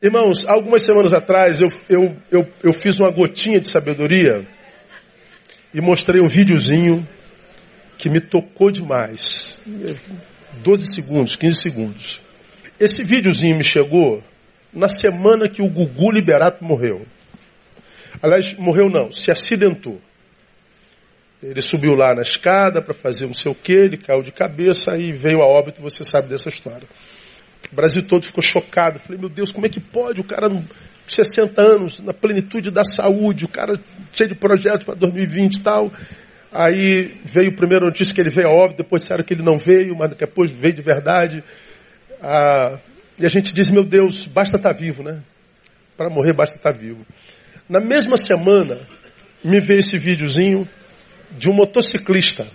Irmãos, algumas semanas atrás eu, eu, eu, eu fiz uma gotinha de sabedoria e mostrei um videozinho que me tocou demais. 12 segundos, 15 segundos. Esse videozinho me chegou na semana que o Gugu Liberato morreu. Aliás, morreu não, se acidentou. Ele subiu lá na escada para fazer não sei o que, ele caiu de cabeça e veio a óbito, você sabe dessa história. O Brasil todo ficou chocado. Falei, meu Deus, como é que pode? O cara, 60 anos, na plenitude da saúde, o cara cheio de projetos para 2020 e tal. Aí veio a primeira notícia que ele veio a óbito, depois disseram que ele não veio, mas depois veio de verdade. Ah, e a gente diz, meu Deus, basta estar tá vivo, né? Para morrer basta estar tá vivo. Na mesma semana, me veio esse videozinho de um motociclista.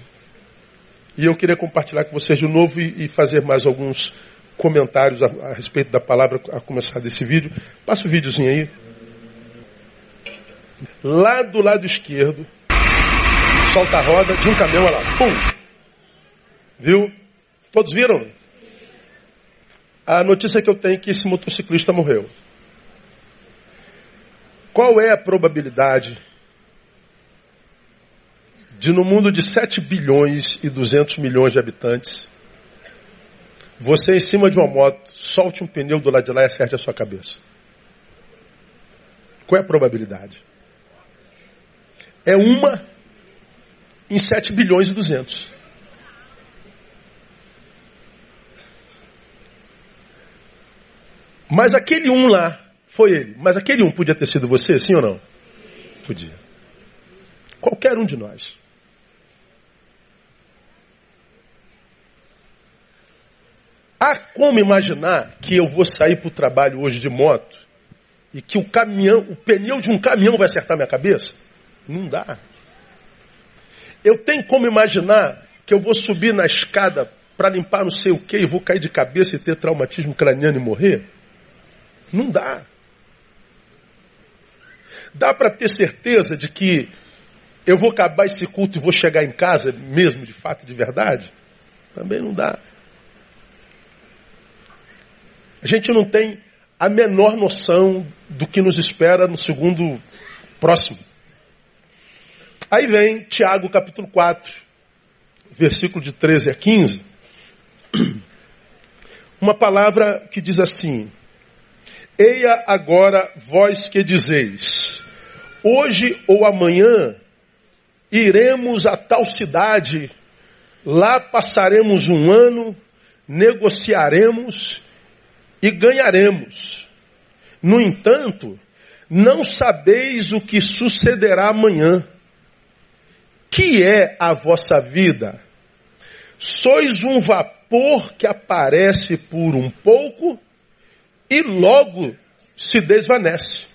E eu queria compartilhar com vocês de novo e, e fazer mais alguns comentários a, a, respeito da palavra a começar desse vídeo. Passa o videozinho aí. Lá do lado esquerdo, solta a roda de um caminhão, olha lá, pum! Viu? Todos viram? A notícia que eu tenho é que esse motociclista morreu. Qual é a probabilidade de no mundo de 7 bilhões e 200 milhões de habitantes, você em cima de uma moto solte um pneu do lado de lá e acerte a sua cabeça? Qual é a probabilidade? É uma em 7 bilhões e 200. Mas aquele um lá foi ele. Mas aquele um podia ter sido você, sim ou não? Podia. Qualquer um de nós. Há como imaginar que eu vou sair para o trabalho hoje de moto e que o caminhão, o pneu de um caminhão vai acertar minha cabeça? Não dá. Eu tenho como imaginar que eu vou subir na escada para limpar não sei o que e vou cair de cabeça e ter traumatismo craniano e morrer? Não dá. Dá para ter certeza de que eu vou acabar esse culto e vou chegar em casa mesmo de fato de verdade? Também não dá. A gente não tem a menor noção do que nos espera no segundo próximo. Aí vem Tiago capítulo 4, versículo de 13 a 15. Uma palavra que diz assim: Eia agora vós que dizeis, hoje ou amanhã iremos a tal cidade, lá passaremos um ano, negociaremos e ganharemos. No entanto, não sabeis o que sucederá amanhã. Que é a vossa vida? Sois um vapor que aparece por um pouco e logo se desvanece.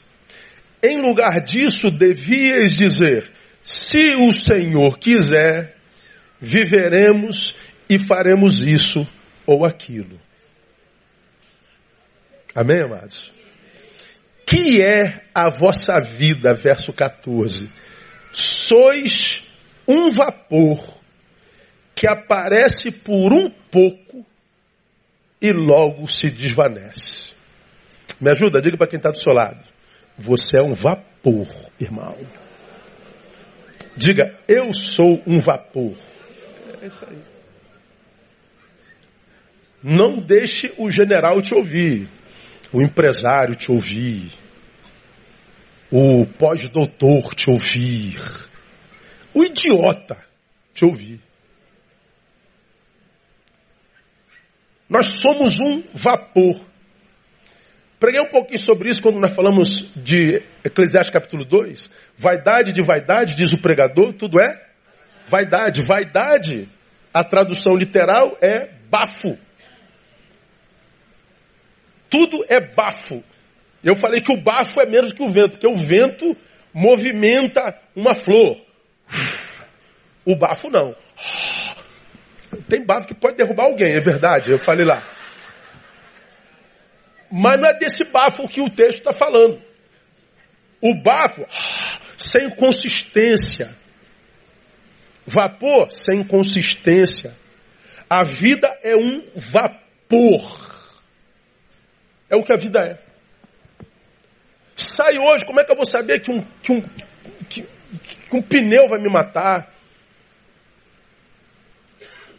Em lugar disso, devíeis dizer: se o Senhor quiser, viveremos e faremos isso ou aquilo. Amém, amados? Que é a vossa vida, verso 14? Sois um vapor que aparece por um pouco e logo se desvanece. Me ajuda, diga para quem está do seu lado. Você é um vapor, irmão. Diga, eu sou um vapor. É isso aí. Não deixe o general te ouvir o empresário te ouvir, o pós-doutor te ouvir, o idiota te ouvir. Nós somos um vapor. Preguei um pouquinho sobre isso quando nós falamos de Eclesiastes capítulo 2. Vaidade de vaidade, diz o pregador, tudo é vaidade. Vaidade, a tradução literal é bafo. Tudo é bafo. Eu falei que o bafo é menos que o vento, porque o vento movimenta uma flor. O bafo não. Tem bafo que pode derrubar alguém, é verdade, eu falei lá. Mas não é desse bafo que o texto está falando. O bafo, sem consistência. Vapor, sem consistência. A vida é um vapor. É o que a vida é. saio hoje, como é que eu vou saber que um, que um, que, que um pneu vai me matar?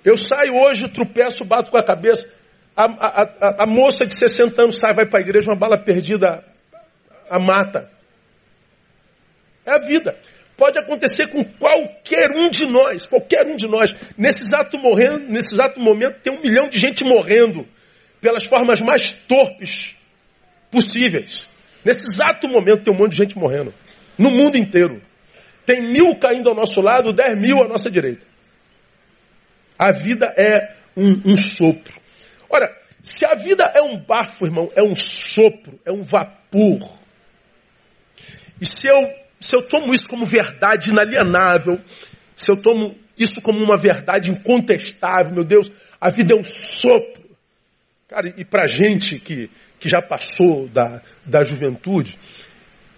Eu saio hoje, tropeço, bato com a cabeça. A, a, a, a moça de 60 anos sai, vai para a igreja, uma bala perdida a mata. É a vida. Pode acontecer com qualquer um de nós, qualquer um de nós. Nesse exato, morrendo, nesse exato momento tem um milhão de gente morrendo pelas formas mais torpes possíveis. Nesse exato momento tem um monte de gente morrendo. No mundo inteiro. Tem mil caindo ao nosso lado, dez mil à nossa direita. A vida é um, um sopro. Ora, se a vida é um bafo, irmão, é um sopro, é um vapor. E se eu, se eu tomo isso como verdade inalienável, se eu tomo isso como uma verdade incontestável, meu Deus, a vida é um sopro. Cara, e pra gente que, que já passou da, da juventude,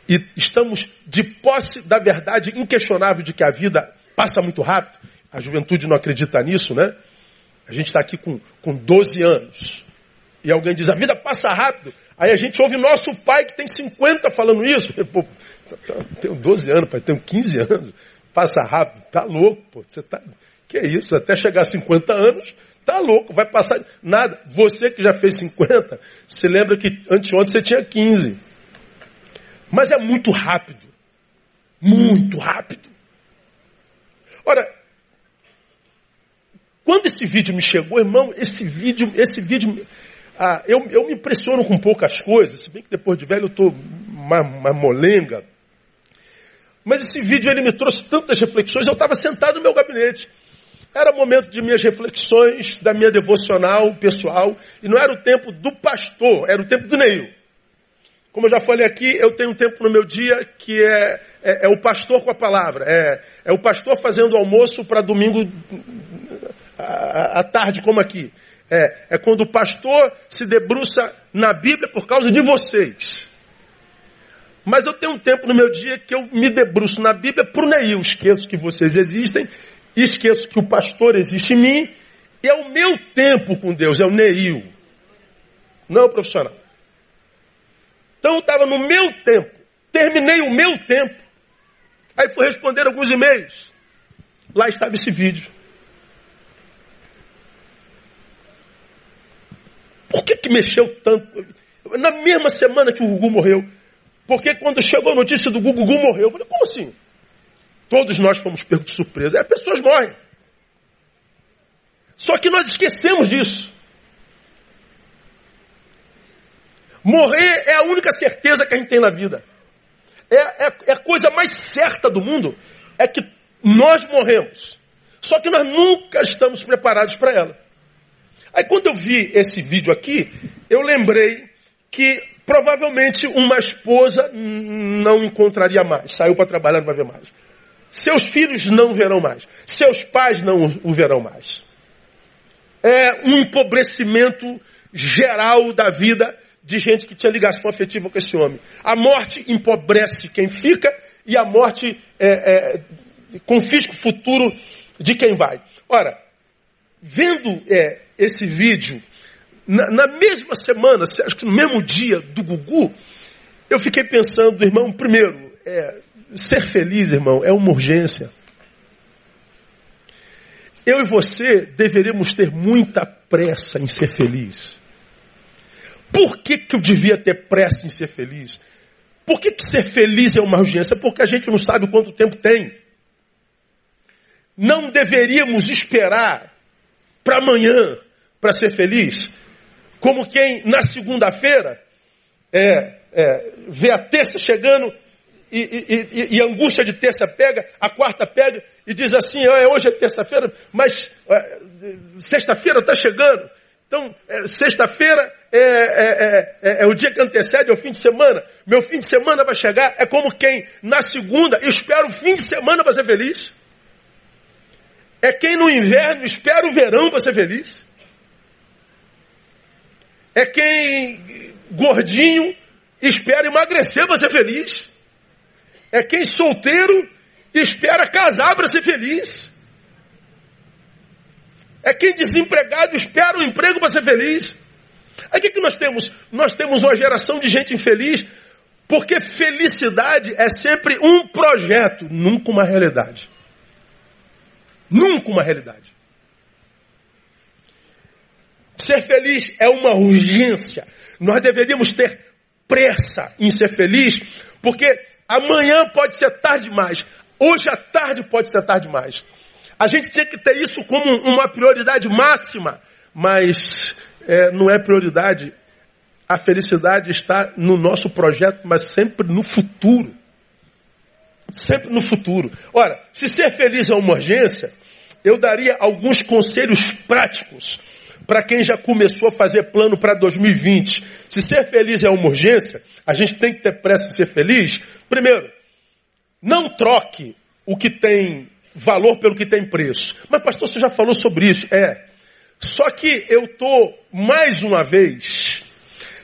e estamos de posse da verdade inquestionável de que a vida passa muito rápido, a juventude não acredita nisso, né? A gente está aqui com, com 12 anos. E alguém diz, a vida passa rápido. Aí a gente ouve nosso pai que tem 50 falando isso. Pô, tá, tá, tenho 12 anos, pai, tenho 15 anos. Passa rápido. Tá louco, pô. Você tá. Que é isso? Até chegar a 50 anos, tá louco, vai passar. Nada. Você que já fez 50, se lembra que anteontem você tinha 15. Mas é muito rápido. Muito rápido. Ora, quando esse vídeo me chegou, irmão, esse vídeo, esse vídeo, ah, eu, eu me impressiono com poucas coisas, se bem que depois de velho eu estou uma, uma molenga. Mas esse vídeo ele me trouxe tantas reflexões, eu estava sentado no meu gabinete. Era momento de minhas reflexões, da minha devocional pessoal, e não era o tempo do pastor, era o tempo do Neil. Como eu já falei aqui, eu tenho um tempo no meu dia que é, é, é o pastor com a palavra. É, é o pastor fazendo almoço para domingo à tarde, como aqui. É, é quando o pastor se debruça na Bíblia por causa de vocês. Mas eu tenho um tempo no meu dia que eu me debruço na Bíblia por Neil. Esqueço que vocês existem, esqueço que o pastor existe em mim. E é o meu tempo com Deus, é o Neil. Não o profissional. Então eu estava no meu tempo. Terminei o meu tempo. Aí fui responder alguns e-mails. Lá estava esse vídeo. Por que, que mexeu tanto? Na mesma semana que o Gugu morreu. Porque quando chegou a notícia do Gugu, Gugu morreu. Eu falei, como assim? Todos nós fomos pegos de surpresa. É, pessoas morrem. Só que nós esquecemos disso. Morrer é a única certeza que a gente tem na vida. É, é, é a coisa mais certa do mundo. É que nós morremos. Só que nós nunca estamos preparados para ela. Aí quando eu vi esse vídeo aqui, eu lembrei que provavelmente uma esposa não encontraria mais, saiu para trabalhar, não vai ver mais. Seus filhos não verão mais. Seus pais não o verão mais. É um empobrecimento geral da vida de gente que tinha ligação afetiva com esse homem. A morte empobrece quem fica e a morte é, é, confisca o futuro de quem vai. Ora, vendo é, esse vídeo, na, na, mesma semana, acho que no mesmo dia do Gugu, eu fiquei pensando, irmão, primeiro, é, ser feliz, irmão, é uma urgência. Eu e você deveríamos ter muita pressa em ser feliz. Por que, que eu devia ter pressa em ser feliz? Por que, que ser feliz é uma urgência? Porque a gente não sabe quanto tempo tem. Não deveríamos esperar para amanhã para ser feliz, como quem na segunda-feira é, é, vê a terça chegando e, e, e, angústia de terça pega, a quarta pega e diz assim: ah, hoje é terça-feira, mas é, sexta-feira está chegando. Então, é, sexta-feira é, é, é, é, o dia que antecede ao fim de semana. Meu fim de semana vai chegar. É como quem na segunda espera o fim de semana para ser feliz. É quem no inverno espera o verão para ser feliz. É quem gordinho espera emagrecer para ser feliz. É quem solteiro espera casar para ser feliz. É quem desempregado espera um emprego para ser feliz. Aí o que, que nós temos? Nós temos uma geração de gente infeliz Porque felicidade é sempre um projeto, nunca uma realidade. Nunca uma realidade. Ser feliz é uma urgência. Nós deveríamos ter pressa em ser feliz, porque amanhã pode ser tarde demais. Hoje à tarde pode ser tarde demais. A gente tinha que ter isso como uma prioridade máxima, mas é, não é prioridade. A felicidade está no nosso projeto, mas sempre no futuro. Sempre no futuro. Ora, se ser feliz é uma urgência, eu daria alguns conselhos práticos para quem já começou a fazer plano para 2020. Se ser feliz é uma urgência, a gente tem que ter pressa em ser feliz. Primeiro, não troque o que tem valor pelo que tem preço. Mas pastor, você já falou sobre isso. É. Só que eu estou, mais uma vez,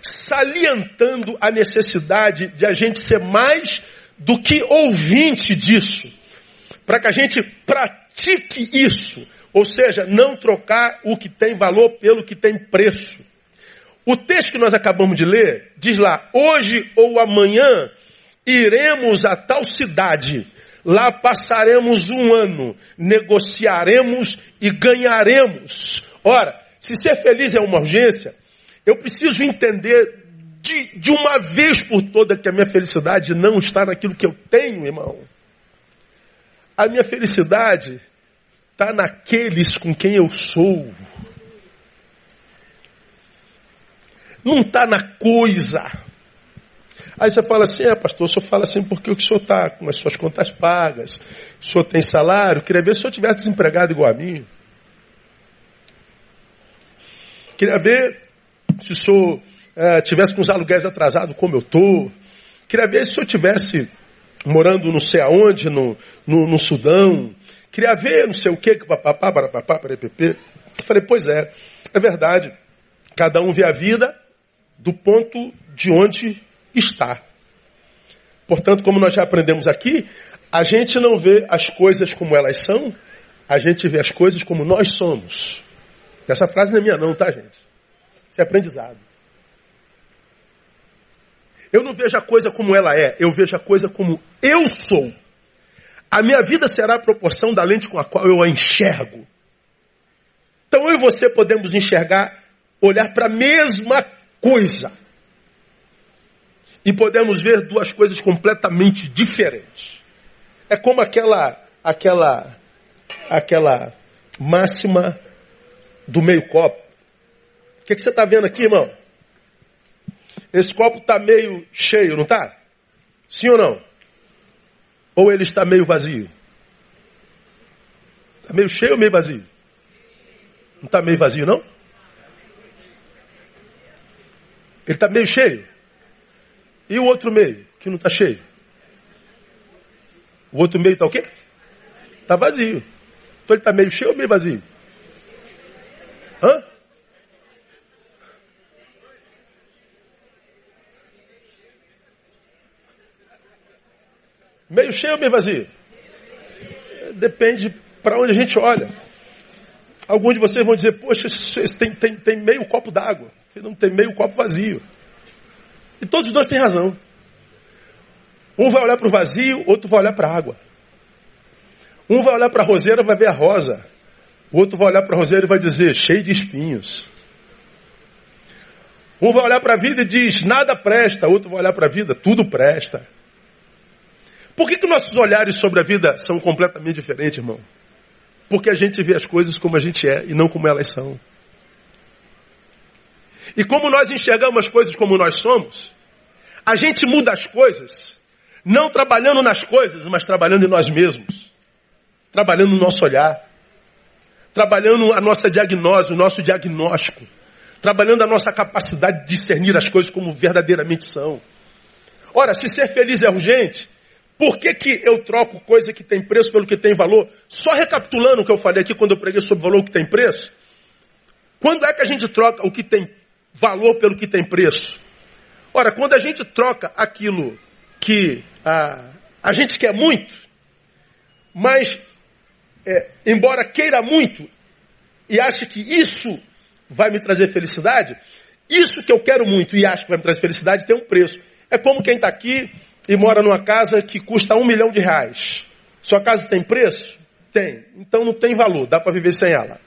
salientando a necessidade de a gente ser mais do que ouvinte disso. Para que a gente pratique isso. Ou seja, não trocar o que tem valor pelo que tem preço. O texto que nós acabamos de ler diz lá: hoje ou amanhã iremos a tal cidade, lá passaremos um ano, negociaremos e ganharemos. Ora, se ser feliz é uma urgência, eu preciso entender de, de uma vez por toda que a minha felicidade não está naquilo que eu tenho, irmão. A minha felicidade está naqueles com quem eu sou. Não está na coisa. Aí você fala assim, é pastor, o senhor fala assim porque o senhor está com as suas contas pagas, o senhor tem salário, queria ver se o senhor tivesse desempregado igual a mim. Queria ver se o senhor é, tivesse com os aluguéis atrasados como eu estou. Queria ver se senhor tivesse morando não sei aonde, no, no, no Sudão, Queria ver não sei o que, papapá, papapá, Eu falei, pois é, é verdade. Cada um vê a vida do ponto de onde está. Portanto, como nós já aprendemos aqui, a gente não vê as coisas como elas são, a gente vê as coisas como nós somos. Essa frase não é minha não, tá, gente? Isso é aprendizado. Eu não vejo a coisa como ela é, eu vejo a coisa como eu sou. A minha vida será a proporção da lente com a qual eu a enxergo. Então eu e você podemos enxergar, olhar para a mesma coisa. E podemos ver duas coisas completamente diferentes. É como aquela aquela aquela máxima do meio copo. O que, que você está vendo aqui, irmão? Esse copo está meio cheio, não está? Sim ou não? Ou ele está meio vazio? Está meio cheio ou meio vazio? Não está meio vazio, não? Ele está meio cheio. E o outro meio, que não está cheio? O outro meio está o quê? Está vazio. Então ele está meio cheio ou meio vazio? Hã? Meio cheio ou meio vazio? Depende para onde a gente olha. Alguns de vocês vão dizer, poxa, tem, tem, tem meio copo d'água. Não tem meio copo vazio. E todos os dois têm razão. Um vai olhar para o vazio, outro vai olhar para a água. Um vai olhar para a roseira vai ver a rosa. O outro vai olhar para a roseira e vai dizer, cheio de espinhos. Um vai olhar para a vida e diz, nada presta. O outro vai olhar para a vida, tudo presta. Por que, que nossos olhares sobre a vida são completamente diferentes, irmão? Porque a gente vê as coisas como a gente é e não como elas são. E como nós enxergamos as coisas como nós somos, a gente muda as coisas, não trabalhando nas coisas, mas trabalhando em nós mesmos. Trabalhando no nosso olhar. Trabalhando a nossa diagnose, o nosso diagnóstico. Trabalhando a nossa capacidade de discernir as coisas como verdadeiramente são. Ora, se ser feliz é urgente, por que, que eu troco coisa que tem preço pelo que tem valor? Só recapitulando o que eu falei aqui quando eu preguei sobre valor que tem preço. Quando é que a gente troca o que tem valor pelo que tem preço? Ora, quando a gente troca aquilo que a, a gente quer muito, mas é, embora queira muito e ache que isso vai me trazer felicidade, isso que eu quero muito e acho que vai me trazer felicidade tem um preço. É como quem está aqui e mora numa casa que custa um milhão de reais. Sua casa tem preço? Tem. Então não tem valor, dá para viver sem ela.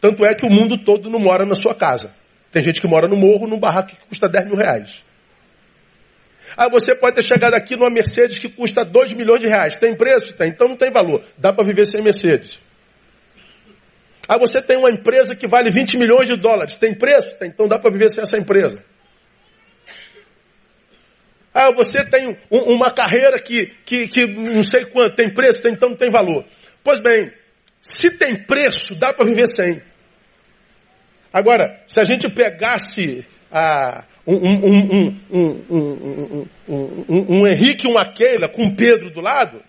Tanto é que o mundo todo não mora na sua casa. Tem gente que mora no morro, num barraco que custa 10 mil reais. Ah, você pode ter chegado aqui numa Mercedes que custa 2 milhões de reais. Tem preço? Tem. Então não tem valor. Dá para viver sem Mercedes. Ah, você tem uma empresa que vale 20 milhões de dólares. Tem preço? Tem. Então dá para viver sem essa empresa. Ah, você tem um, uma carreira que, que, que não sei quanto, tem preço, tem, então não tem valor. Pois bem, se tem preço, dá para viver sem. Agora, se a gente pegasse ah, um, um, um, um, Henrique e uma Keila com Pedro do lado,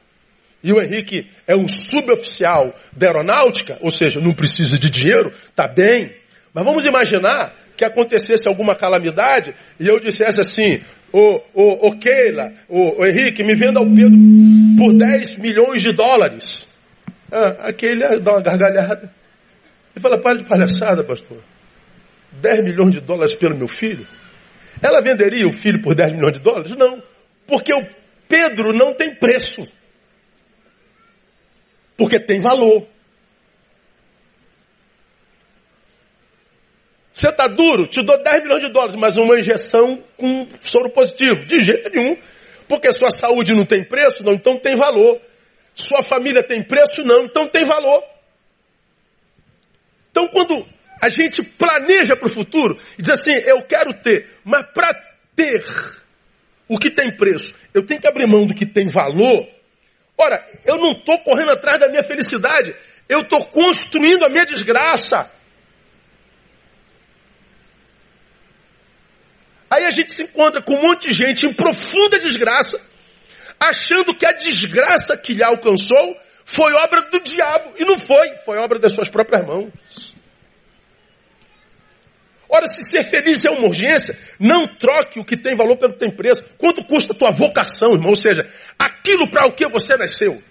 e o Henrique é um suboficial da aeronáutica, ou seja, não precisa de dinheiro, tá bem. Mas vamos imaginar que acontecesse alguma calamidade e eu dissesse assim, ô, ô, ô Keila, ô, Henrique, me venda ao Pedro por 10 milhões de dólares. Ah, aquele dá uma gargalhada. Ele fala, para de palhaçada, pastor. 10 milhões de dólares pelo meu filho? Ela venderia o filho por 10 milhões de dólares? Não. Porque o Pedro não tem preço. Porque tem valor. Você está duro? Te dou 10 milhões de dólares, mas uma injeção com soro positivo. De jeito nenhum. Porque sua saúde não tem preço? Não, então tem valor. Sua família tem preço? Não, então tem valor. Então quando a gente planeja para o futuro e diz assim, eu quero ter, mas para ter o que tem preço, eu tenho que abrir mão do que tem valor. Ora, eu não estou correndo atrás da minha felicidade, eu estou construindo a minha desgraça. Aí a gente se encontra com um monte de gente em profunda desgraça, achando que a desgraça que lhe alcançou foi obra do diabo. E não foi, foi obra das suas próprias mãos. Ora, se ser feliz é uma urgência, não troque o que tem valor pelo que tem preço. Quanto custa a tua vocação, irmão? Ou seja, aquilo para o que você nasceu.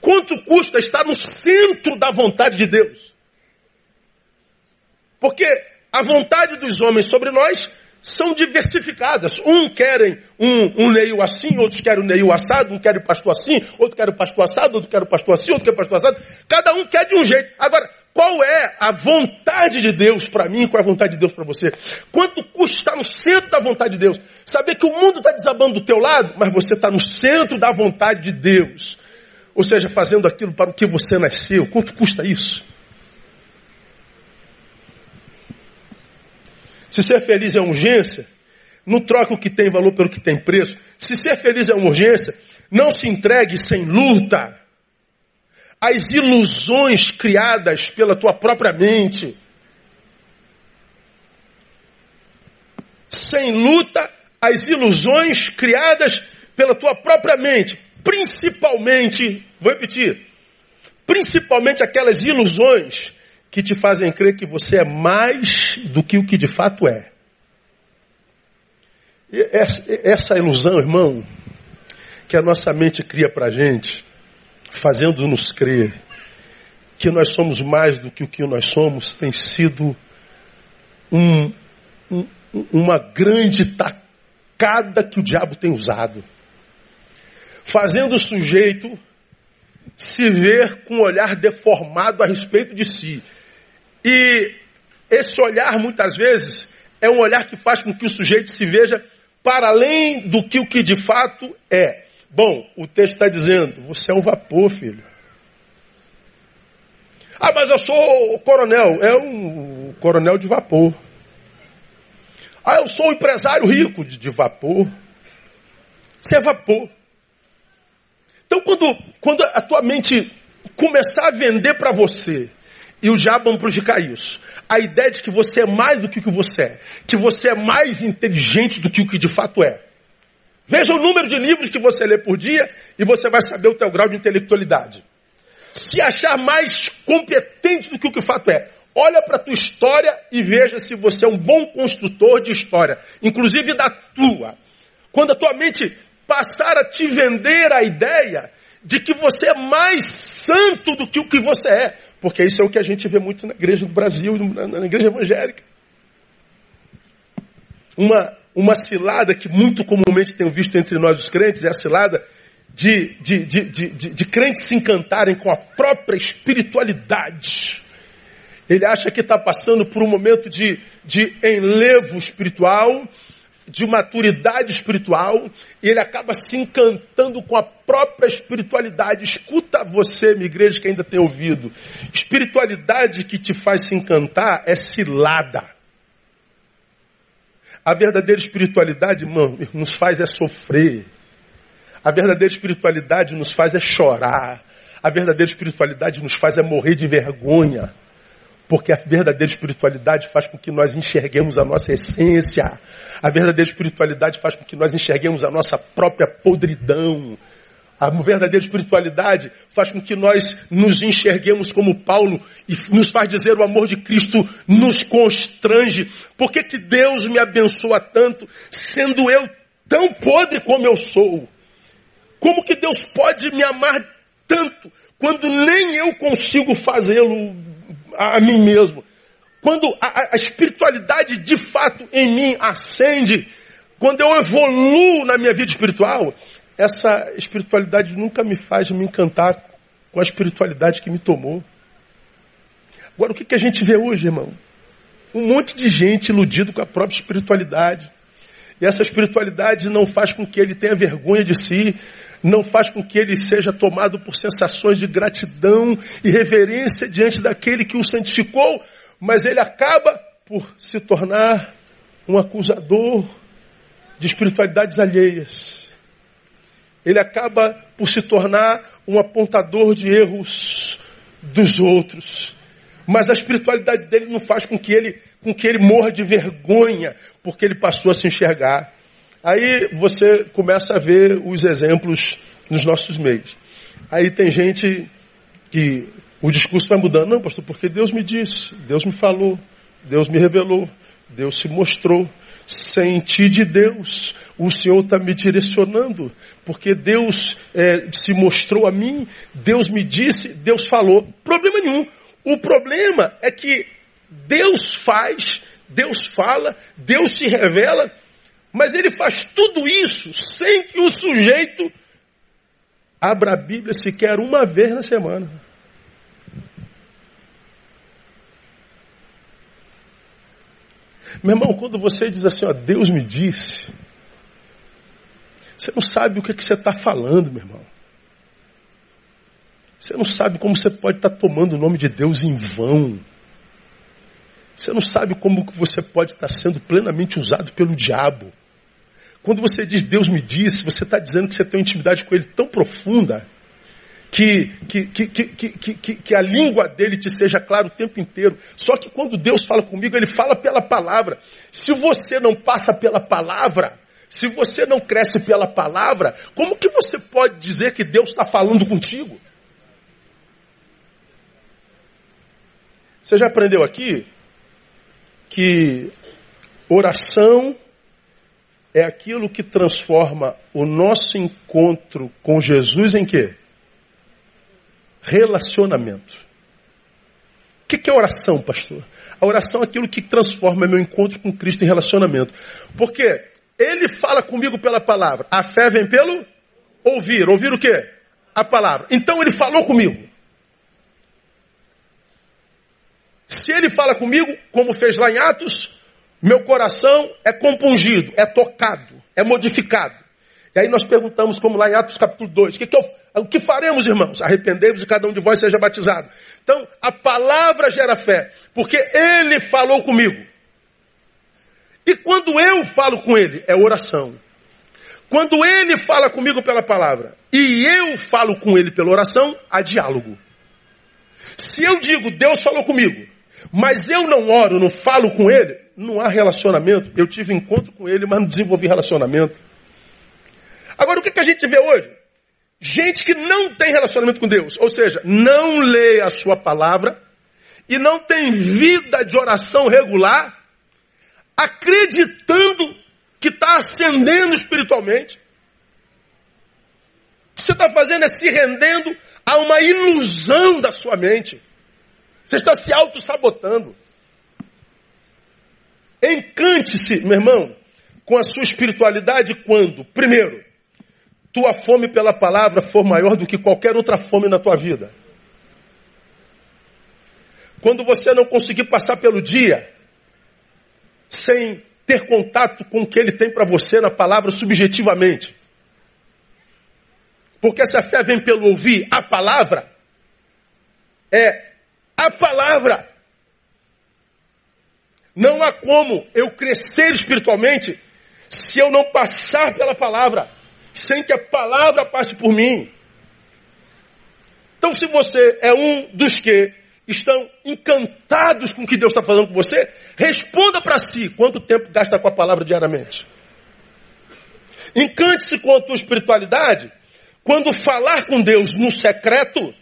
Quanto custa estar no centro da vontade de Deus? Porque a vontade dos homens sobre nós são diversificadas. Um querem um, um assim, outros querem um neio assado, um quer o pastor assim, outro quer o pastor assado, outro quer o pastor assim, outro quer o pastor assado. Cada um quer de um jeito. Agora, qual é a vontade de Deus para mim? Qual é a vontade de Deus para você? Quanto custa estar no centro da vontade de Deus? Saber que o mundo está desabando do teu lado, mas você está no centro da vontade de Deus. Ou seja, fazendo aquilo para o que você nasceu. Quanto custa isso? Se ser feliz é uma urgência, não troque o que tem valor pelo que tem preço. Se ser feliz é uma urgência, não se entregue sem luta às ilusões criadas pela tua própria mente. Sem luta, as ilusões criadas pela tua própria mente. Principalmente, vou repetir, principalmente aquelas ilusões que te fazem crer que você é mais do que o que de fato é. Essa, essa ilusão, irmão, que a nossa mente cria para gente, fazendo-nos crer que nós somos mais do que o que nós somos, tem sido um, um, uma grande tacada que o diabo tem usado. Fazendo o sujeito se ver com um olhar deformado a respeito de si. E esse olhar, muitas vezes, é um olhar que faz com que o sujeito se veja para além do que o que de fato é. Bom, o texto está dizendo, você é um vapor, filho. Ah, mas eu sou o coronel. É um coronel de vapor. Ah, eu sou um empresário rico de, de vapor. Você é vapor. Então, quando, quando a tua mente começar a vender para você, e o diabo amplificar isso, a ideia de que você é mais do que o que você é, que você é mais inteligente do que o que de fato é, Veja o número de livros que você lê por dia e você vai saber o teu grau de intelectualidade. Se achar mais competente do que o que o fato é, olha para a tua história e veja se você é um bom construtor de história, inclusive da tua. Quando a tua mente passar a te vender a ideia de que você é mais santo do que o que você é, porque isso é o que a gente vê muito na igreja do Brasil, na igreja evangélica. uma, uma cilada que muito comumente tenho visto entre nós os crentes, é a cilada de, de, de, de, de, crentes se encantarem com a própria espiritualidade. Ele acha que está passando por um momento de, de enlevo espiritual, de maturidade espiritual, e ele acaba se encantando com a própria espiritualidade. Escuta você, minha igreja, que ainda tem ouvido. Espiritualidade que te faz se encantar é cilada. A verdadeira espiritualidade, irmão, nos faz é sofrer. A verdadeira espiritualidade nos faz é chorar. A verdadeira espiritualidade nos faz é morrer de vergonha. Porque a verdadeira espiritualidade faz com que nós enxerguemos a nossa essência. A verdadeira espiritualidade faz com que nós enxerguemos a nossa própria podridão. A verdadeira espiritualidade faz com que nós nos enxerguemos como Paulo e nos faz dizer o amor de Cristo nos constrange. Por que, que Deus me abençoa tanto, sendo eu tão podre como eu sou? Como que Deus pode me amar tanto quando nem eu consigo fazê-lo a, mim mesmo? Quando a, a espiritualidade de fato em mim acende, quando eu evoluo na minha vida espiritual, essa espiritualidade nunca me faz me encantar com a espiritualidade que me tomou. Agora, o que, que a gente vê hoje, irmão? Um monte de gente iludido com a própria espiritualidade. E essa espiritualidade não faz com que ele tenha vergonha de si, não faz com que ele seja tomado por sensações de gratidão e reverência diante daquele que o santificou, mas ele acaba por se tornar um acusador de espiritualidades alheias. Ele acaba por se tornar um apontador de erros dos outros. Mas a espiritualidade dele não faz com que ele, com que ele morra de vergonha, porque ele passou a se enxergar. Aí você começa a ver os exemplos nos nossos meios. Aí tem gente que o discurso vai mudando. Não, pastor, porque Deus me disse, Deus me falou, Deus me revelou, Deus se mostrou. Senti de Deus, o Senhor está me direcionando, porque Deus é, se mostrou a mim, Deus me disse, Deus falou. Problema nenhum. O problema é que Deus faz, Deus fala, Deus se revela, mas ele faz tudo isso sem que o sujeito abra a Bíblia sequer uma vez na semana. Meu irmão, quando você diz assim, ó, Deus me disse, você não sabe o que, é que você está falando, meu irmão. Você não sabe como você pode estar tá tomando o nome de Deus em vão. Você não sabe como você pode estar tá sendo plenamente usado pelo diabo. Quando você diz Deus me disse, você está dizendo que você tem uma intimidade com Ele tão profunda que, que, que, que, que, que a língua dele te seja clara o tempo inteiro. Só que quando Deus fala comigo, Ele fala pela palavra. Se você não passa pela palavra, se você não cresce pela palavra, como que você pode dizer que Deus está falando contigo? Você já aprendeu aqui que oração é aquilo que transforma o nosso encontro com Jesus em quê? Relacionamento. O que é oração, pastor? A oração é aquilo que transforma meu encontro com Cristo em relacionamento. Porque ele fala comigo pela palavra. A fé vem pelo ouvir. Ouvir o quê? A palavra. Então ele falou comigo. Se ele fala comigo, como fez lá em Atos, meu coração é compungido, é tocado, é modificado. E aí nós perguntamos, como lá em Atos capítulo 2, o que, que, eu, o que faremos, irmãos? Arrependemos e cada um de vós seja batizado. Então, a palavra gera fé, porque ele falou comigo. E quando eu falo com ele, é oração. Quando ele fala comigo pela palavra e eu falo com ele pela oração, há diálogo. Se eu digo, Deus falou comigo, mas eu não oro, não falo com ele, não há relacionamento. Eu tive encontro com ele, mas não desenvolvi relacionamento. Agora, o que, que a gente vê hoje? Gente que não tem relacionamento com Deus, ou seja, não lê a sua palavra e não tem vida de oração regular, acreditando que está ascendendo espiritualmente. O que você está fazendo é se rendendo a uma ilusão da sua mente. Você está se auto-sabotando. Encante-se, meu irmão, com a sua espiritualidade quando, primeiro, tua fome pela palavra for maior do que qualquer outra fome na tua vida. Quando você não conseguir passar pelo dia sem ter contato com o que ele tem para você na palavra subjetivamente. Porque se a fé vem pelo ouvir a palavra, é a palavra. Não há como eu crescer espiritualmente se eu não passar pela palavra, sem que a palavra passe por mim. Então, se você é um dos que estão encantados com o que Deus está falando com você, responda para si quanto tempo gasta com a palavra diariamente. Encante-se com a tua espiritualidade quando falar com Deus no secreto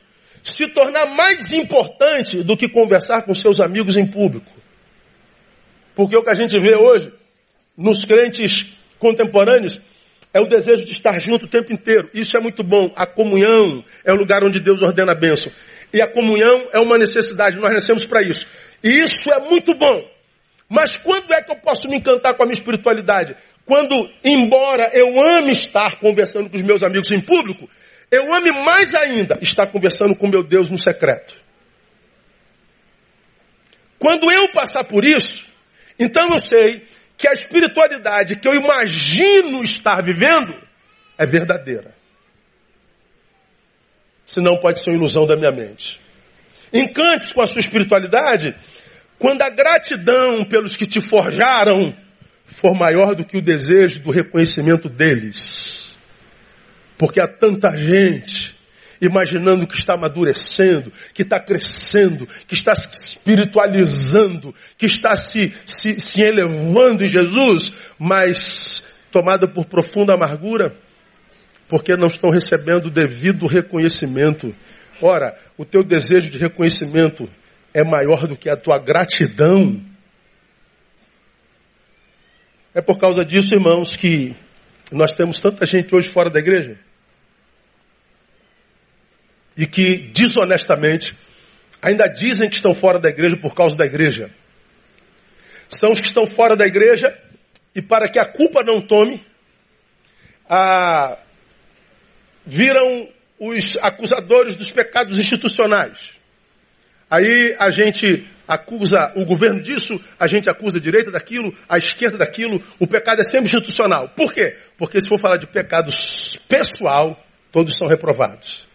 se tornar mais importante do que conversar com seus amigos em público. Porque o que a gente vê hoje nos crentes contemporâneos é o desejo de estar junto o tempo inteiro. Isso é muito bom. A comunhão é o lugar onde Deus ordena a bênção. E a comunhão é uma necessidade, nós nascemos para isso. E isso é muito bom. Mas quando é que eu posso me encantar com a minha espiritualidade? Quando, embora eu ame estar conversando com os meus amigos em público, eu ame mais ainda estar conversando com meu Deus no secreto. Quando eu passar por isso, então eu sei que a espiritualidade que eu imagino estar vivendo é verdadeira. Senão pode ser uma ilusão da minha mente. Encante-se com a sua espiritualidade quando a gratidão pelos que te forjaram for maior do que o desejo do reconhecimento deles. Porque há tanta gente imaginando que está amadurecendo, que está crescendo, que está se espiritualizando, que está se, se, se elevando em Jesus, mas tomada por profunda amargura, porque não estão recebendo o devido reconhecimento. Ora, o teu desejo de reconhecimento é maior do que a tua gratidão. É por causa disso, irmãos, que nós temos tanta gente hoje fora da igreja e que desonestamente ainda dizem que estão fora da igreja por causa da igreja. São os que estão fora da igreja e para que a culpa não tome, a, viram os acusadores dos pecados institucionais. Aí a gente acusa o governo disso, a gente acusa a direita daquilo, a esquerda daquilo, o pecado é sempre institucional. Por quê? Porque se for falar de pecado pessoal, todos são reprovados.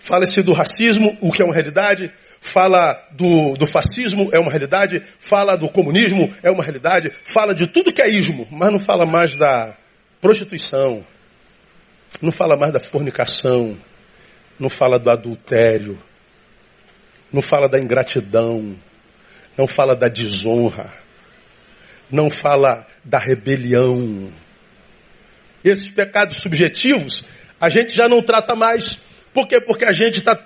Fala-se do racismo, o que é uma realidade. Fala do, do fascismo, é uma realidade. Fala do comunismo, é uma realidade. Fala de tudo que é ismo, mas não fala mais da prostituição. Não fala mais da fornicação. Não fala do adultério. Não fala da ingratidão. Não fala da desonra. Não fala da rebelião. Esses pecados subjetivos a gente já não trata mais por quê? Porque a gente está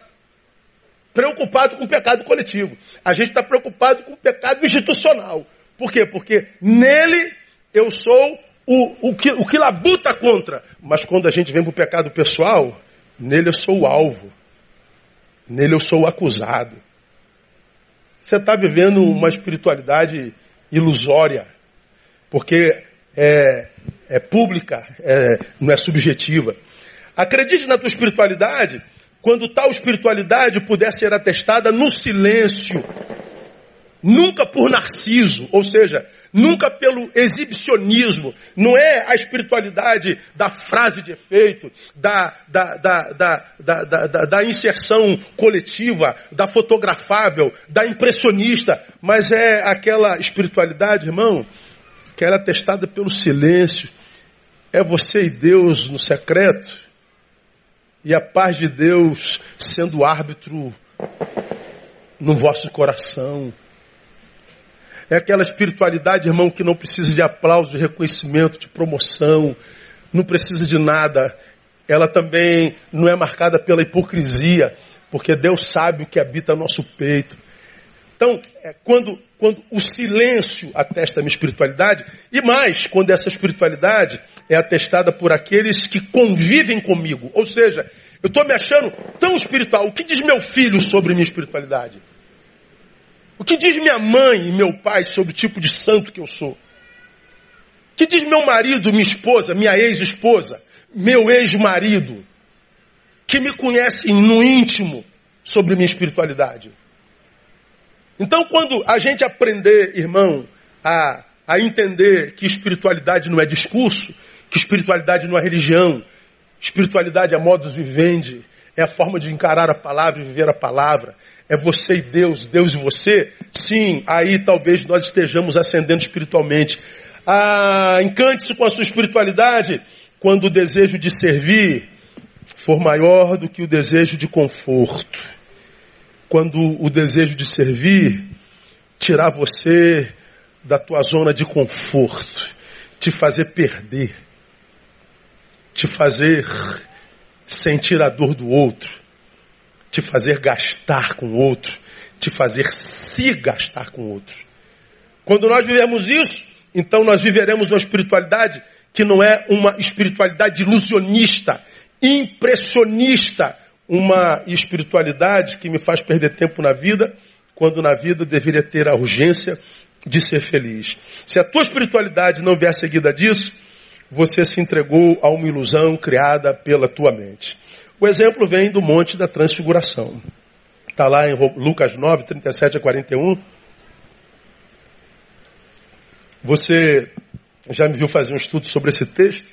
preocupado com o pecado coletivo. A gente está preocupado com o pecado institucional. Por quê? Porque nele eu sou o, o, que, o que labuta contra. Mas quando a gente vem para o pecado pessoal, nele eu sou o alvo. Nele eu sou o acusado. Você está vivendo uma espiritualidade ilusória. Porque é, é pública, é, não é subjetiva. Acredite na tua espiritualidade quando tal espiritualidade puder ser atestada no silêncio. Nunca por narciso, ou seja, nunca pelo exibicionismo. Não é a espiritualidade da frase de efeito, da, da, da, da, inserção coletiva, da fotografável, da impressionista, mas é aquela espiritualidade, irmão, que é atestada pelo silêncio. É você e Deus no secreto e a paz de Deus sendo árbitro no vosso coração. É aquela espiritualidade, irmão, que não precisa de aplauso, de reconhecimento, de promoção, não precisa de nada. Ela também não é marcada pela hipocrisia, porque Deus sabe o que habita no nosso peito. Então, é quando, quando o silêncio atesta a minha espiritualidade, e mais, quando essa espiritualidade é atestada por aqueles que convivem comigo. Ou seja, eu estou me achando tão espiritual. O que diz meu filho sobre minha espiritualidade? O que diz minha mãe e meu pai sobre o tipo de santo que eu sou? Que diz meu marido, minha esposa, minha ex-esposa, meu ex-marido, que me conhece no íntimo sobre minha espiritualidade? Então, quando a gente aprender, irmão, a, a entender que espiritualidade não é discurso, que espiritualidade não é religião, espiritualidade é modus vivendi, é a forma de encarar a palavra e viver a palavra, é você e Deus, Deus e você, sim, aí talvez nós estejamos ascendendo espiritualmente. Ah, encante-se com a sua espiritualidade quando o desejo de servir for maior do que o desejo de conforto. Quando o desejo de servir tirar você da tua zona de conforto, te fazer perder, te fazer sentir a dor do outro, te fazer gastar com outro, te fazer se gastar com outro. Quando nós vivemos isso, então nós viveremos uma espiritualidade que não é uma espiritualidade ilusionista, impressionista, uma espiritualidade que me faz perder tempo na vida, quando na vida deveria ter a urgência de ser feliz. Se a tua espiritualidade não vier seguida disso, você se entregou a uma ilusão criada pela tua mente. O exemplo vem do Monte da Transfiguração. Está lá em Lucas 9, 37 a 41. Você já me viu fazer um estudo sobre esse texto?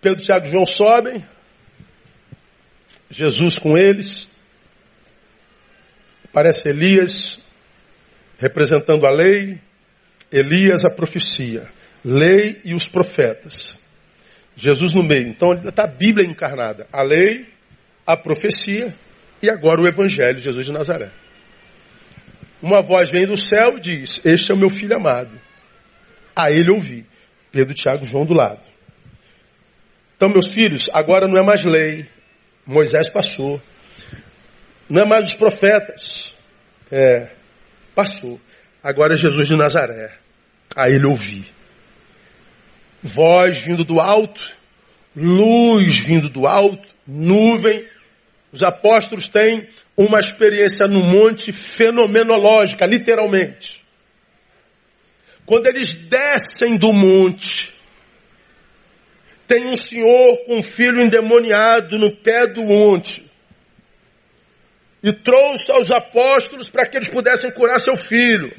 Pedro, Tiago e João sobem, Jesus com eles, aparece Elias, representando a lei, Elias a profecia, lei e os profetas. Jesus no meio. Então está a Bíblia encarnada, a lei, a profecia e agora o Evangelho, Jesus de Nazaré. Uma voz vem do céu e diz: Este é o meu filho amado. A ele ouvi. Pedro, Tiago, João do lado. Então, meus filhos, agora não é mais lei. Moisés passou. Não é mais os profetas. É, passou. Agora é Jesus de Nazaré. A ele ouvi. Voz vindo do alto, luz vindo do alto, nuvem. Os apóstolos têm uma experiência no monte fenomenológica, literalmente. Quando eles descem do monte, tem um senhor com um filho endemoniado no pé do monte. E trouxe aos apóstolos para que eles pudessem curar seu filho.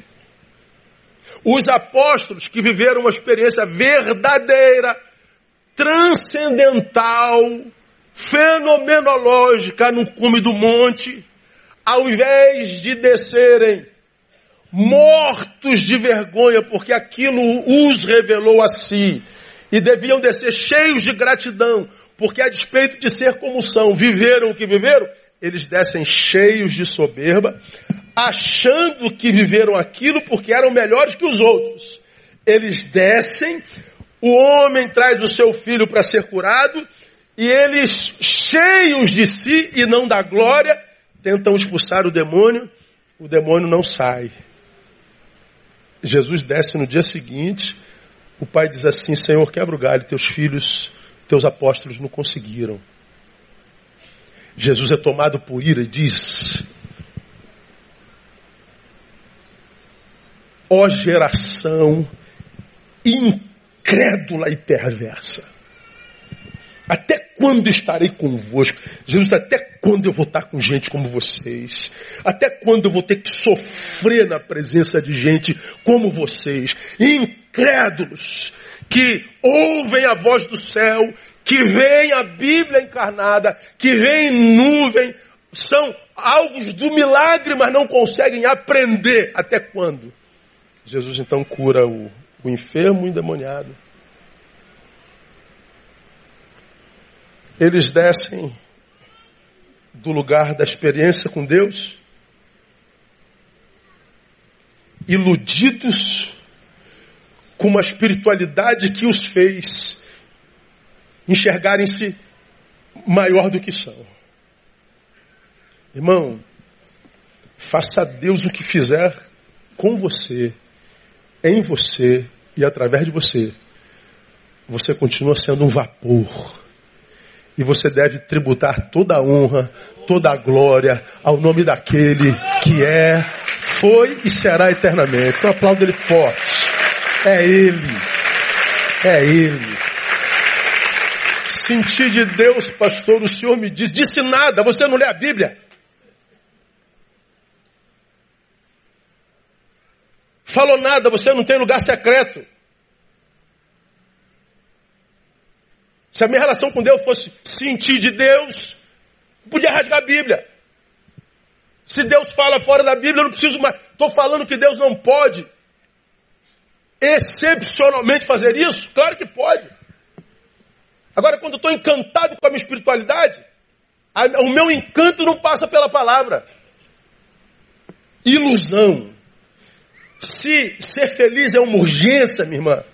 Os apóstolos que viveram uma experiência verdadeira, transcendental, fenomenológica no cume do monte, ao invés de descerem mortos de vergonha, porque aquilo os revelou a si, e deviam descer cheios de gratidão, porque a despeito de ser como são, viveram o que viveram, eles descem cheios de soberba, achando que viveram aquilo porque eram melhores que os outros. Eles descem, o homem traz o seu filho para ser curado, e eles, cheios de si e não da glória, tentam expulsar o demônio, o demônio não sai. Jesus desce no dia seguinte, o pai diz assim: Senhor, quebra o galho, teus filhos, teus apóstolos não conseguiram. Jesus é tomado por ira e diz: Ó geração incrédula e perversa. Até quando estarei convosco? Jesus, até quando eu vou estar com gente como vocês? Até quando eu vou ter que sofrer na presença de gente como vocês? Incrédulos, que ouvem a voz do céu, que veem a Bíblia encarnada, que veem nuvem, são alvos do milagre, mas não conseguem aprender. Até quando? Jesus então cura o, o enfermo e o endemoniado. Eles descem do lugar da experiência com Deus, iludidos com uma espiritualidade que os fez enxergarem-se maior do que são. Irmão, faça a Deus o que fizer com você em você e através de você, você continua sendo um vapor. E você deve tributar toda a honra, toda a glória ao nome daquele que é, foi e será eternamente. Então aplauda ele forte. É Ele. É Ele. Sentir de Deus, pastor, o Senhor me diz, disse nada, você não lê a Bíblia. Falou nada, você não tem lugar secreto. Se a minha relação com Deus fosse sentir de Deus, podia rasgar a Bíblia. Se Deus fala fora da Bíblia, eu não preciso mais. Estou falando que Deus não pode excepcionalmente fazer isso? Claro que pode. Agora, quando estou encantado com a minha espiritualidade, a, o meu encanto não passa pela palavra. Ilusão. Se ser feliz é uma urgência, minha irmã,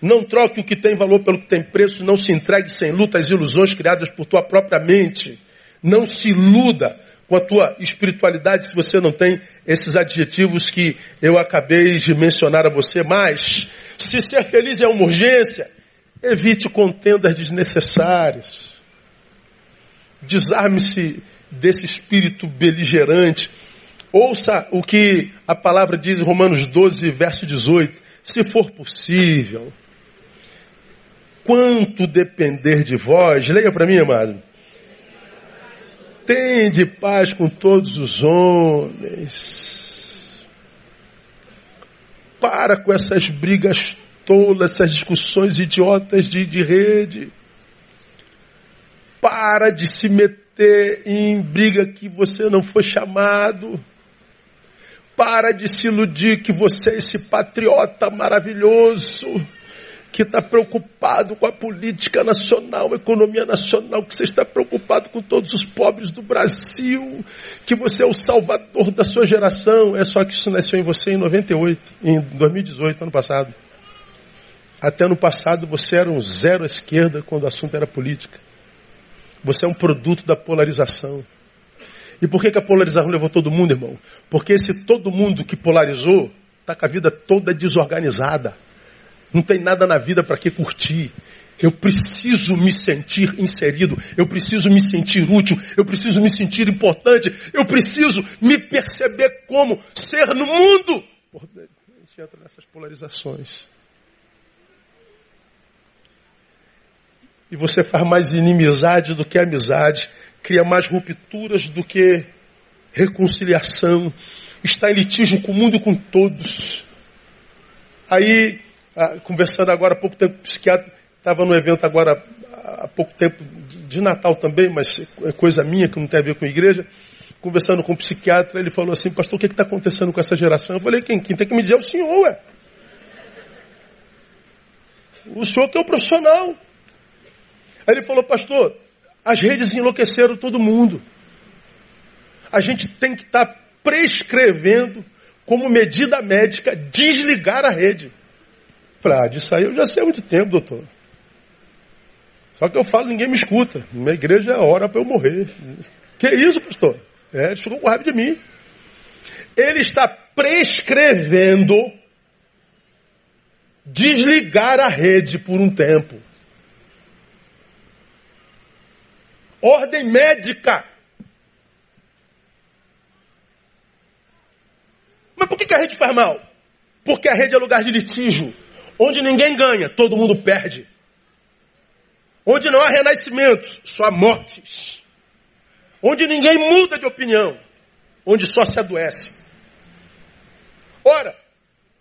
não troque o que tem valor pelo que tem preço, não se entregue sem luta às ilusões criadas por tua própria mente. Não se iluda com a tua espiritualidade se você não tem esses adjetivos que eu acabei de mencionar a você. Mas, se ser feliz é uma urgência, evite contendas desnecessárias. Desarme-se desse espírito beligerante. Ouça o que a palavra diz em Romanos 12, verso 18. Se for possível, quanto depender de vós, leia para mim, amado. Tende paz com todos os homens. Para com essas brigas tolas, essas discussões idiotas de, de rede. Para de se meter em briga que você não foi chamado. Para de se iludir que você é esse patriota maravilhoso que está preocupado com a política nacional, a economia nacional, que você está preocupado com todos os pobres do Brasil, que você é o salvador da sua geração. É só que isso nasceu em você em 98, em 2018, ano passado. Até ano passado você era um zero à esquerda quando o assunto era política. Você é um produto da polarização. E por que, que a polarização levou todo mundo, irmão? Porque esse todo mundo que polarizou está com a vida toda desorganizada. Não tem nada na vida para que curtir. Eu preciso me sentir inserido, eu preciso me sentir útil, eu preciso me sentir importante, eu preciso me perceber como ser no mundo. a gente entra nessas polarizações. E você faz mais inimizade do que amizade, cria mais rupturas do que reconciliação, está em litígio com o mundo e com todos. Aí ah, conversando agora há pouco tempo com o psiquiatra, estava no evento agora há pouco tempo de Natal também, mas é coisa minha que não tem a ver com a igreja. Conversando com o psiquiatra, ele falou assim, pastor, o que está acontecendo com essa geração? Eu falei, quem, quem tem que me dizer é o senhor, ué. O senhor que é o profissional. Aí ele falou, pastor, as redes enlouqueceram todo mundo. A gente tem que estar tá prescrevendo como medida médica desligar a rede. Falei, ah, disso aí eu já sei há muito tempo, doutor. Só que eu falo, ninguém me escuta. Minha igreja é hora para eu morrer. Que isso, pastor? É, eles ficam com raiva de mim. Ele está prescrevendo desligar a rede por um tempo. Ordem médica. Mas por que a rede faz mal? Porque a rede é lugar de litígio. Onde ninguém ganha, todo mundo perde. Onde não há renascimentos, só há mortes. Onde ninguém muda de opinião, onde só se adoece. Ora,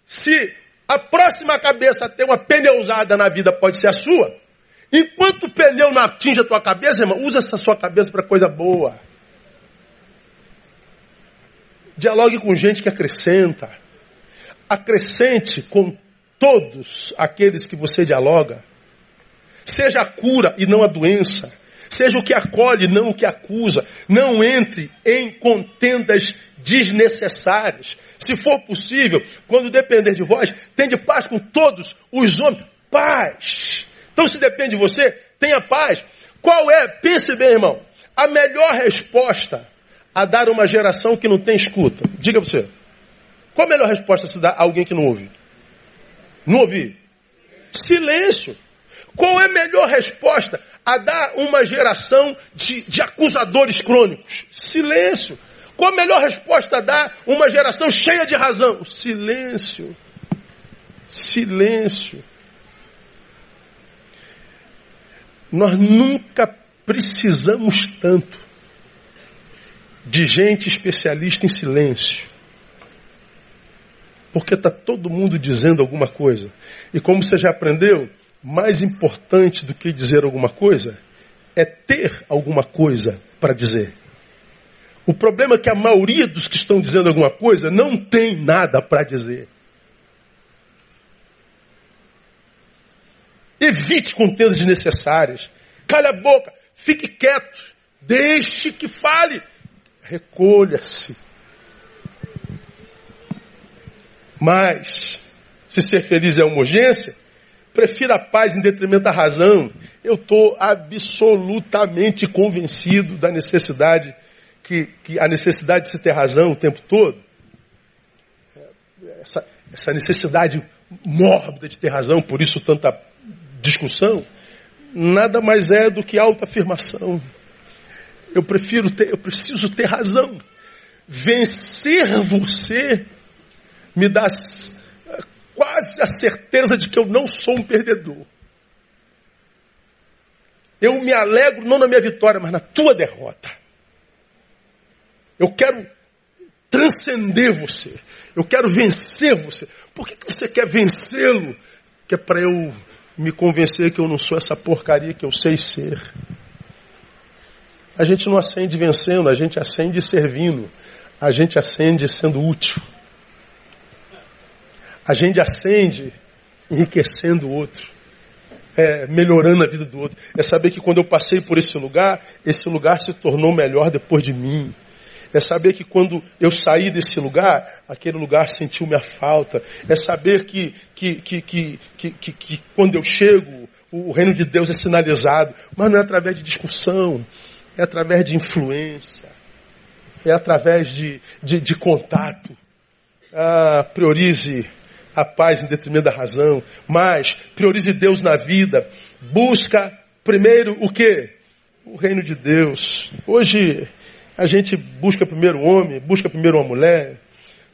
se a próxima cabeça tem uma pneusada na vida, pode ser a sua. Enquanto o pneu não atinge a tua cabeça, irmão, usa essa sua cabeça para coisa boa. Dialogue com gente que acrescenta. Acrescente com todos aqueles que você dialoga, seja a cura e não a doença, seja o que acolhe, não o que acusa, não entre em contendas desnecessárias. Se for possível, quando depender de vós, tende paz com todos os homens. Paz. Então, se depende de você, tenha paz. Qual é, pense bem, irmão, a melhor resposta a dar uma geração que não tem escuta? Diga você. Qual a melhor resposta a se dar a alguém que não ouve? Não ouvi? Silêncio. Qual é a melhor resposta a dar uma geração de, de acusadores crônicos? Silêncio. Qual a melhor resposta a dar uma geração cheia de razão? Silêncio. Silêncio. Nós nunca precisamos tanto de gente especialista em silêncio. Porque está todo mundo dizendo alguma coisa. E como você já aprendeu, mais importante do que dizer alguma coisa é ter alguma coisa para dizer. O problema é que a maioria dos que estão dizendo alguma coisa não tem nada para dizer. Evite contendas desnecessárias. Cale a boca. Fique quieto. Deixe que fale. Recolha-se. Mas, se ser feliz é uma urgência, prefira a paz em detrimento da razão. Eu estou absolutamente convencido da necessidade, que, que, a necessidade de se ter razão o tempo todo. Essa, essa necessidade mórbida de ter razão, por isso tanta discussão, nada mais é do que autoafirmação. Eu prefiro ter, eu preciso ter razão. Vencer você me dá quase a certeza de que eu não sou um perdedor. Eu me alegro não na minha vitória, mas na tua derrota. Eu quero transcender você. Eu quero vencer você. Por que, que você quer vencê-lo? Que é para eu me convencer que eu não sou essa porcaria que eu sei ser. A gente não acende vencendo, a gente acende servindo. A gente acende sendo útil. A gente acende enriquecendo o outro. É, melhorando a vida do outro. É saber que quando eu passei por esse lugar, esse lugar se tornou melhor depois de mim. É saber que quando eu saí desse lugar, aquele lugar sentiu minha falta. É saber que, que, que, que, que, que, que quando eu chego, o reino de Deus é sinalizado. Mas não é através de discussão, é através de influência, é através de, de, de contato. Ah, priorize a paz em detrimento da razão, mas priorize Deus na vida. Busca primeiro o que? O reino de Deus. Hoje a gente busca primeiro o homem, busca primeiro uma mulher,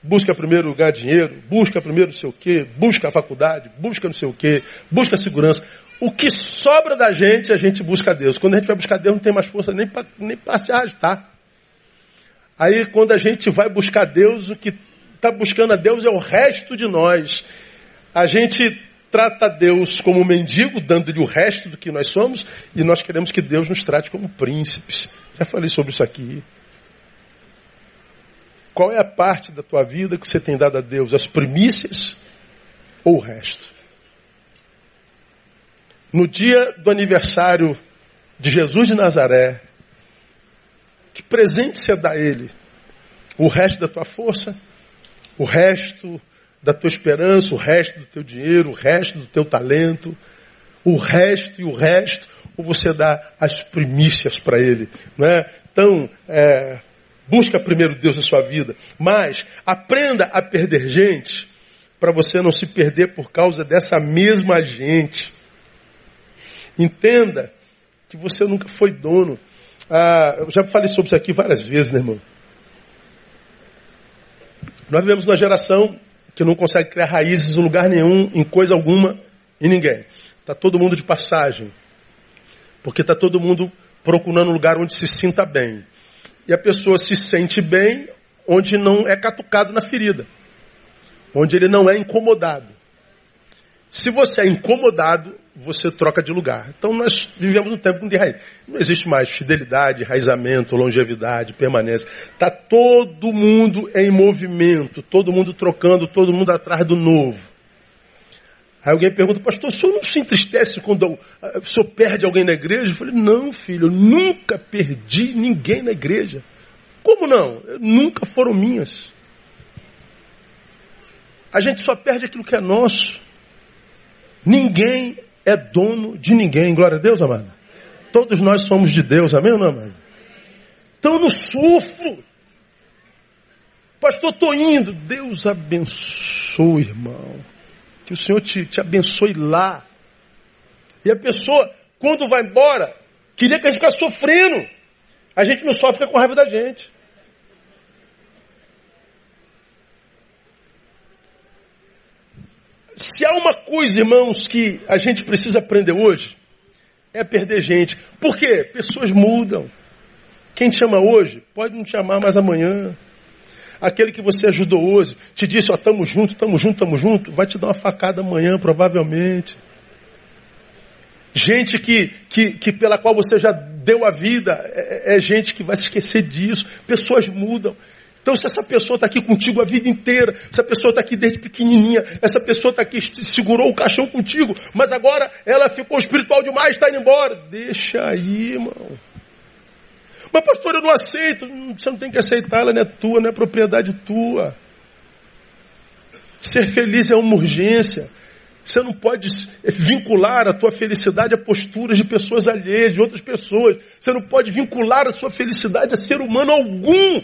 busca primeiro ganhar dinheiro, busca primeiro não sei o quê, busca a faculdade, busca não sei o quê, busca a segurança. O que sobra da gente, a gente busca a Deus. Quando a gente vai buscar Deus, não tem mais força nem para nem se arrastar. Aí, quando a gente vai buscar Deus, o que está buscando a Deus é o resto de nós. A gente trata Deus como mendigo, dando-lhe o resto do que nós somos, e nós queremos que Deus nos trate como príncipes. Já falei sobre isso aqui. Qual é a parte da tua vida que você tem dado a Deus? As primícias ou o resto? No dia do aniversário de Jesus de Nazaré, que presente você dá a Ele? O resto da tua força? O resto da tua esperança, o resto do teu dinheiro, o resto do teu talento, o resto e o resto, ou você dá as primícias para Ele, não é? Então, é, busca primeiro Deus na sua vida, mas aprenda a perder gente para você não se perder por causa dessa mesma gente. Entenda que você nunca foi dono. Ah, eu já falei sobre isso aqui várias vezes, né, irmão? Nós vivemos uma geração que não consegue criar raízes em lugar nenhum, em coisa alguma, em ninguém. Está todo mundo de passagem. Porque está todo mundo procurando um lugar onde se sinta bem. E a pessoa se sente bem onde não é catucado na ferida. Onde ele não é incomodado. Se você é incomodado, você troca de lugar. Então nós vivemos um tempo de raiz. Não existe mais fidelidade, raizamento, longevidade, permanência. Está todo mundo em movimento, todo mundo trocando, todo mundo atrás do novo. Aí alguém pergunta, pastor, o senhor não se entristece quando o senhor perde alguém na igreja? Eu falei, não, filho, eu nunca perdi ninguém na igreja. Como não? Nunca foram minhas. A gente só perde aquilo que é nosso. Ninguém é dono de ninguém. Glória a Deus, amado. Todos nós somos de Deus, amém ou não, amado? Então eu não sofro. Pastor, estou indo. Deus abençoe, irmão. Que o Senhor te, te abençoe lá. E a pessoa, quando vai embora, queria que a gente ficasse sofrendo. A gente não sofre, com raiva da gente. Se há uma coisa, irmãos, que a gente precisa aprender hoje, é perder gente. Por quê? Pessoas mudam. Quem te chama hoje pode não te chamar mais amanhã. Aquele que você ajudou hoje te disse, ó, tamo junto, tamo junto, tamo junto, vai te dar uma facada amanhã, provavelmente. Gente que, que, que pela qual você já deu a vida, é, é gente que vai se esquecer disso. Pessoas mudam. Então, se essa pessoa está aqui contigo a vida inteira, essa pessoa está aqui desde pequenininha, essa pessoa está aqui, segurou o caixão contigo, mas agora ela ficou espiritual demais, está indo embora. Deixa aí, irmão. Mas, pastor, eu não aceito. Você não tem que aceitar, ela não é tua, não é propriedade tua. Ser feliz é uma urgência. Você não pode vincular a tua felicidade a posturas de pessoas alheias, de outras pessoas. Você não pode vincular a sua felicidade a ser humano algum.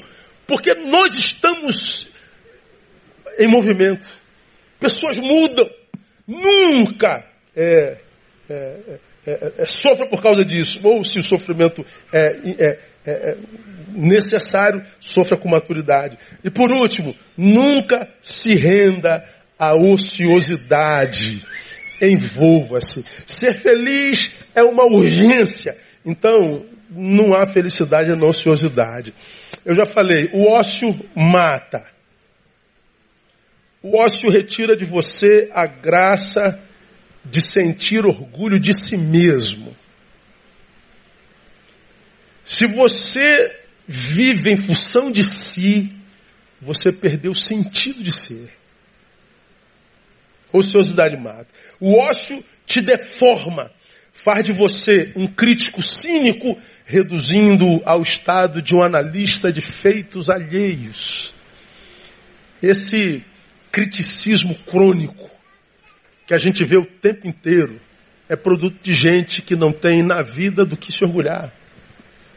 Porque nós estamos em movimento. Pessoas mudam. Nunca é, é, é, é, é sofra por causa disso. Ou se o sofrimento é, é necessário, sofra com maturidade. E por último, nunca se renda à ociosidade. Envolva-se. Ser feliz é uma urgência. Então, não há felicidade na ociosidade. Eu já falei, o ócio mata. O ócio retira de você a graça de sentir orgulho de si mesmo. Se você vive em função de si, você perdeu o sentido de ser. Ociosidade mata. O ócio te deforma, faz de você um crítico cínico reduzindo ao estado de um analista de feitos alheios. Esse criticismo crônico que a gente vê o tempo inteiro é produto de gente que não tem na vida do que se orgulhar.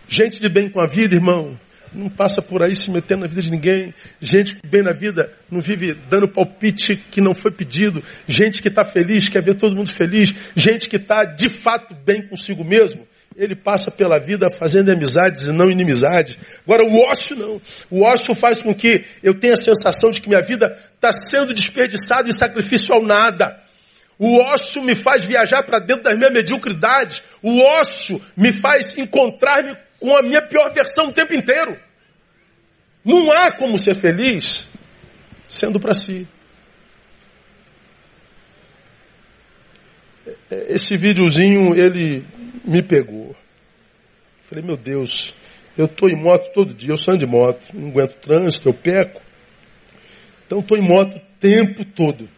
Gente de bem com a vida, irmão, não passa por aí se metendo na vida de ninguém. Gente que bem na vida não vive dando palpite que não foi pedido. Gente que está feliz, quer ver todo mundo feliz. Gente que está de fato bem consigo mesmo ele passa pela vida fazendo amizades e não inimizades. Agora, o ócio não. O ócio faz com que eu tenha a sensação de que minha vida está sendo desperdiçada em sacrifício ao nada. O ócio me faz viajar para dentro das minhas mediocridades. O ócio me faz encontrar-me com a minha pior versão o tempo inteiro. Não há como ser feliz sendo para si. Esse videozinho, ele me pegou. Falei, meu Deus, eu estou em moto todo dia, eu saio de moto, não aguento trânsito, eu peco. Então estou em moto o tempo todo.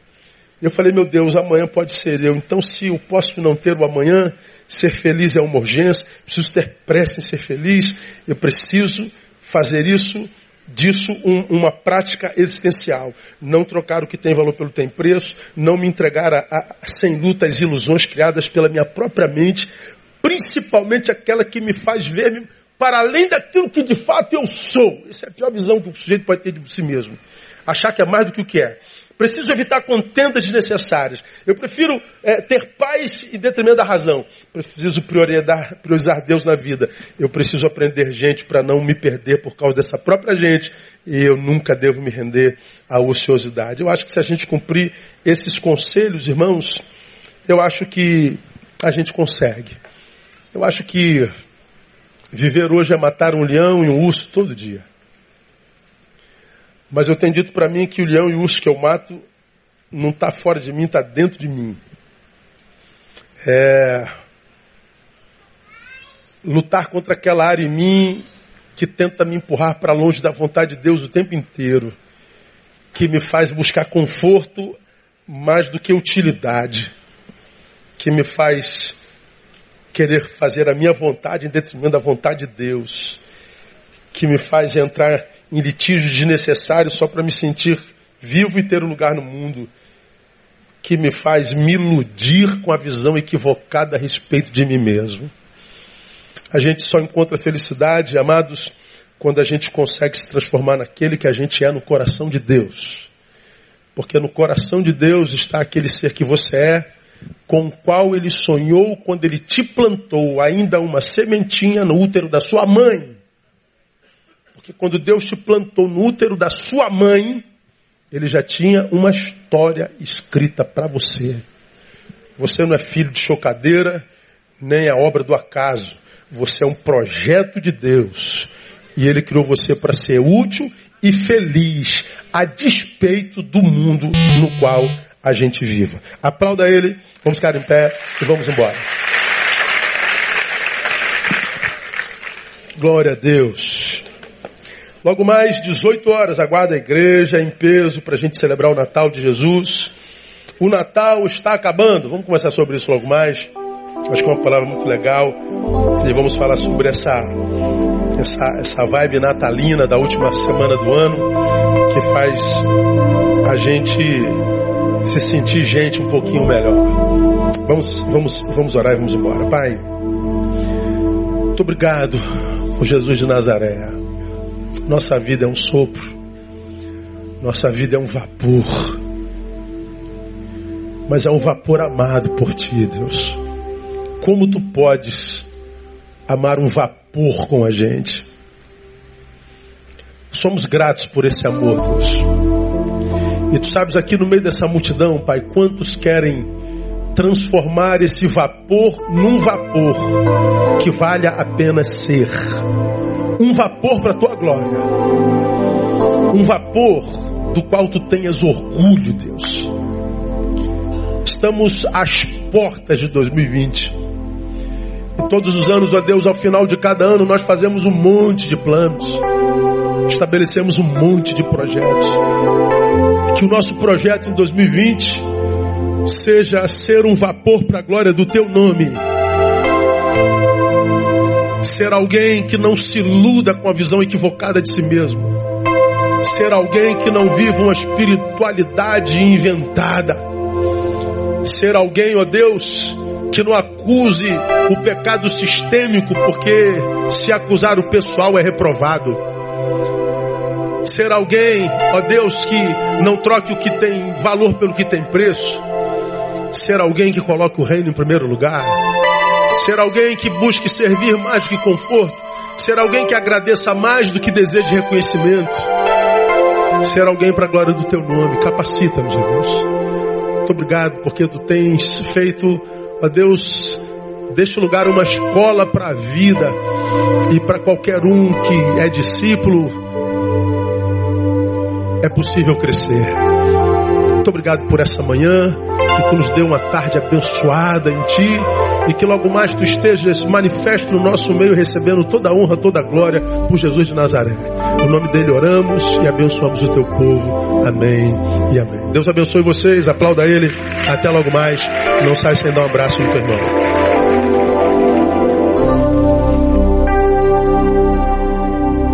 Eu falei, meu Deus, amanhã pode ser eu. Então se eu posso não ter o amanhã, ser feliz é uma urgência, preciso ter pressa em ser feliz, eu preciso fazer isso disso um, uma prática existencial. Não trocar o que tem valor pelo que tem preço, não me entregar a, a, sem luta às ilusões criadas pela minha própria mente, principalmente aquela que me faz ver para além daquilo que de fato eu sou. Essa é a pior visão que o sujeito pode ter de si mesmo. Achar que é mais do que o que é. Preciso evitar contendas desnecessárias. Eu prefiro é, ter paz em detrimento da razão. Preciso priorizar Deus na vida. Eu preciso aprender gente para não me perder por causa dessa própria gente. E eu nunca devo me render à ociosidade. Eu acho que se a gente cumprir esses conselhos, irmãos, eu acho que a gente consegue. Eu acho que viver hoje é matar um leão e um urso todo dia. Mas eu tenho dito para mim que o leão e o urso que eu mato não está fora de mim, está dentro de mim. É... Lutar contra aquela área em mim que tenta me empurrar para longe da vontade de Deus o tempo inteiro. Que me faz buscar conforto mais do que utilidade. Que me faz querer fazer a minha vontade em detrimento da vontade de Deus, que me faz entrar em litígios desnecessários só para me sentir vivo e ter um lugar no mundo, que me faz me iludir com a visão equivocada a respeito de mim mesmo. A gente só encontra felicidade, amados, quando a gente consegue se transformar naquele que a gente é no coração de Deus. Porque no coração de Deus está aquele ser que você é, com o qual ele sonhou quando ele te plantou ainda uma sementinha no útero da sua mãe. Porque quando Deus te plantou no útero da sua mãe, ele já tinha uma história escrita para você. Você não é filho de chocadeira, nem a obra do acaso. Você é um projeto de Deus. E ele criou você para ser útil e feliz, a despeito do mundo no qual a gente viva. Aplauda ele, vamos ficar em pé e vamos embora. Glória a Deus. Logo mais, 18 horas, aguarda a igreja em peso para a gente celebrar o Natal de Jesus. O Natal está acabando. Vamos conversar sobre isso logo mais. Acho que é uma palavra muito legal. E vamos falar sobre essa, essa, essa vibe natalina da última semana do ano, que faz a gente se sentir gente um pouquinho melhor. Vamos, vamos, vamos orar e vamos embora. Pai, muito obrigado por Jesus de Nazaré. Nossa vida é um sopro. Nossa vida é um vapor. Mas é um vapor amado por ti, Deus. Como tu podes amar um vapor com a gente? Somos gratos por esse amor, Deus. E tu sabes aqui no meio dessa multidão, Pai, quantos querem transformar esse vapor num vapor que valha a pena ser. Um vapor para a tua glória. Um vapor do qual tu tenhas orgulho, Deus. Estamos às portas de 2020. E todos os anos, ó Deus, ao final de cada ano, nós fazemos um monte de planos. Estabelecemos um monte de projetos. Que o nosso projeto em 2020 seja ser um vapor para a glória do teu nome. Ser alguém que não se iluda com a visão equivocada de si mesmo. Ser alguém que não viva uma espiritualidade inventada. Ser alguém, ó Deus, que não acuse o pecado sistêmico, porque se acusar o pessoal é reprovado. Ser alguém, ó Deus, que não troque o que tem valor pelo que tem preço. Ser alguém que coloque o reino em primeiro lugar. Ser alguém que busque servir mais do que conforto. Ser alguém que agradeça mais do que deseje reconhecimento. Ser alguém para a glória do teu nome. Capacita-nos, Deus. Muito obrigado porque tu tens feito Ó Deus, o lugar uma escola para a vida e para qualquer um que é discípulo, é possível crescer. Muito obrigado por essa manhã, que tu nos deu uma tarde abençoada em ti e que logo mais tu estejas manifesto no nosso meio, recebendo toda a honra, toda a glória por Jesus de Nazaré. No nome dele oramos e abençoamos o teu povo. Amém e amém. Deus abençoe vocês, aplauda ele. Até logo mais. Não sai sem dar um abraço no teu irmão.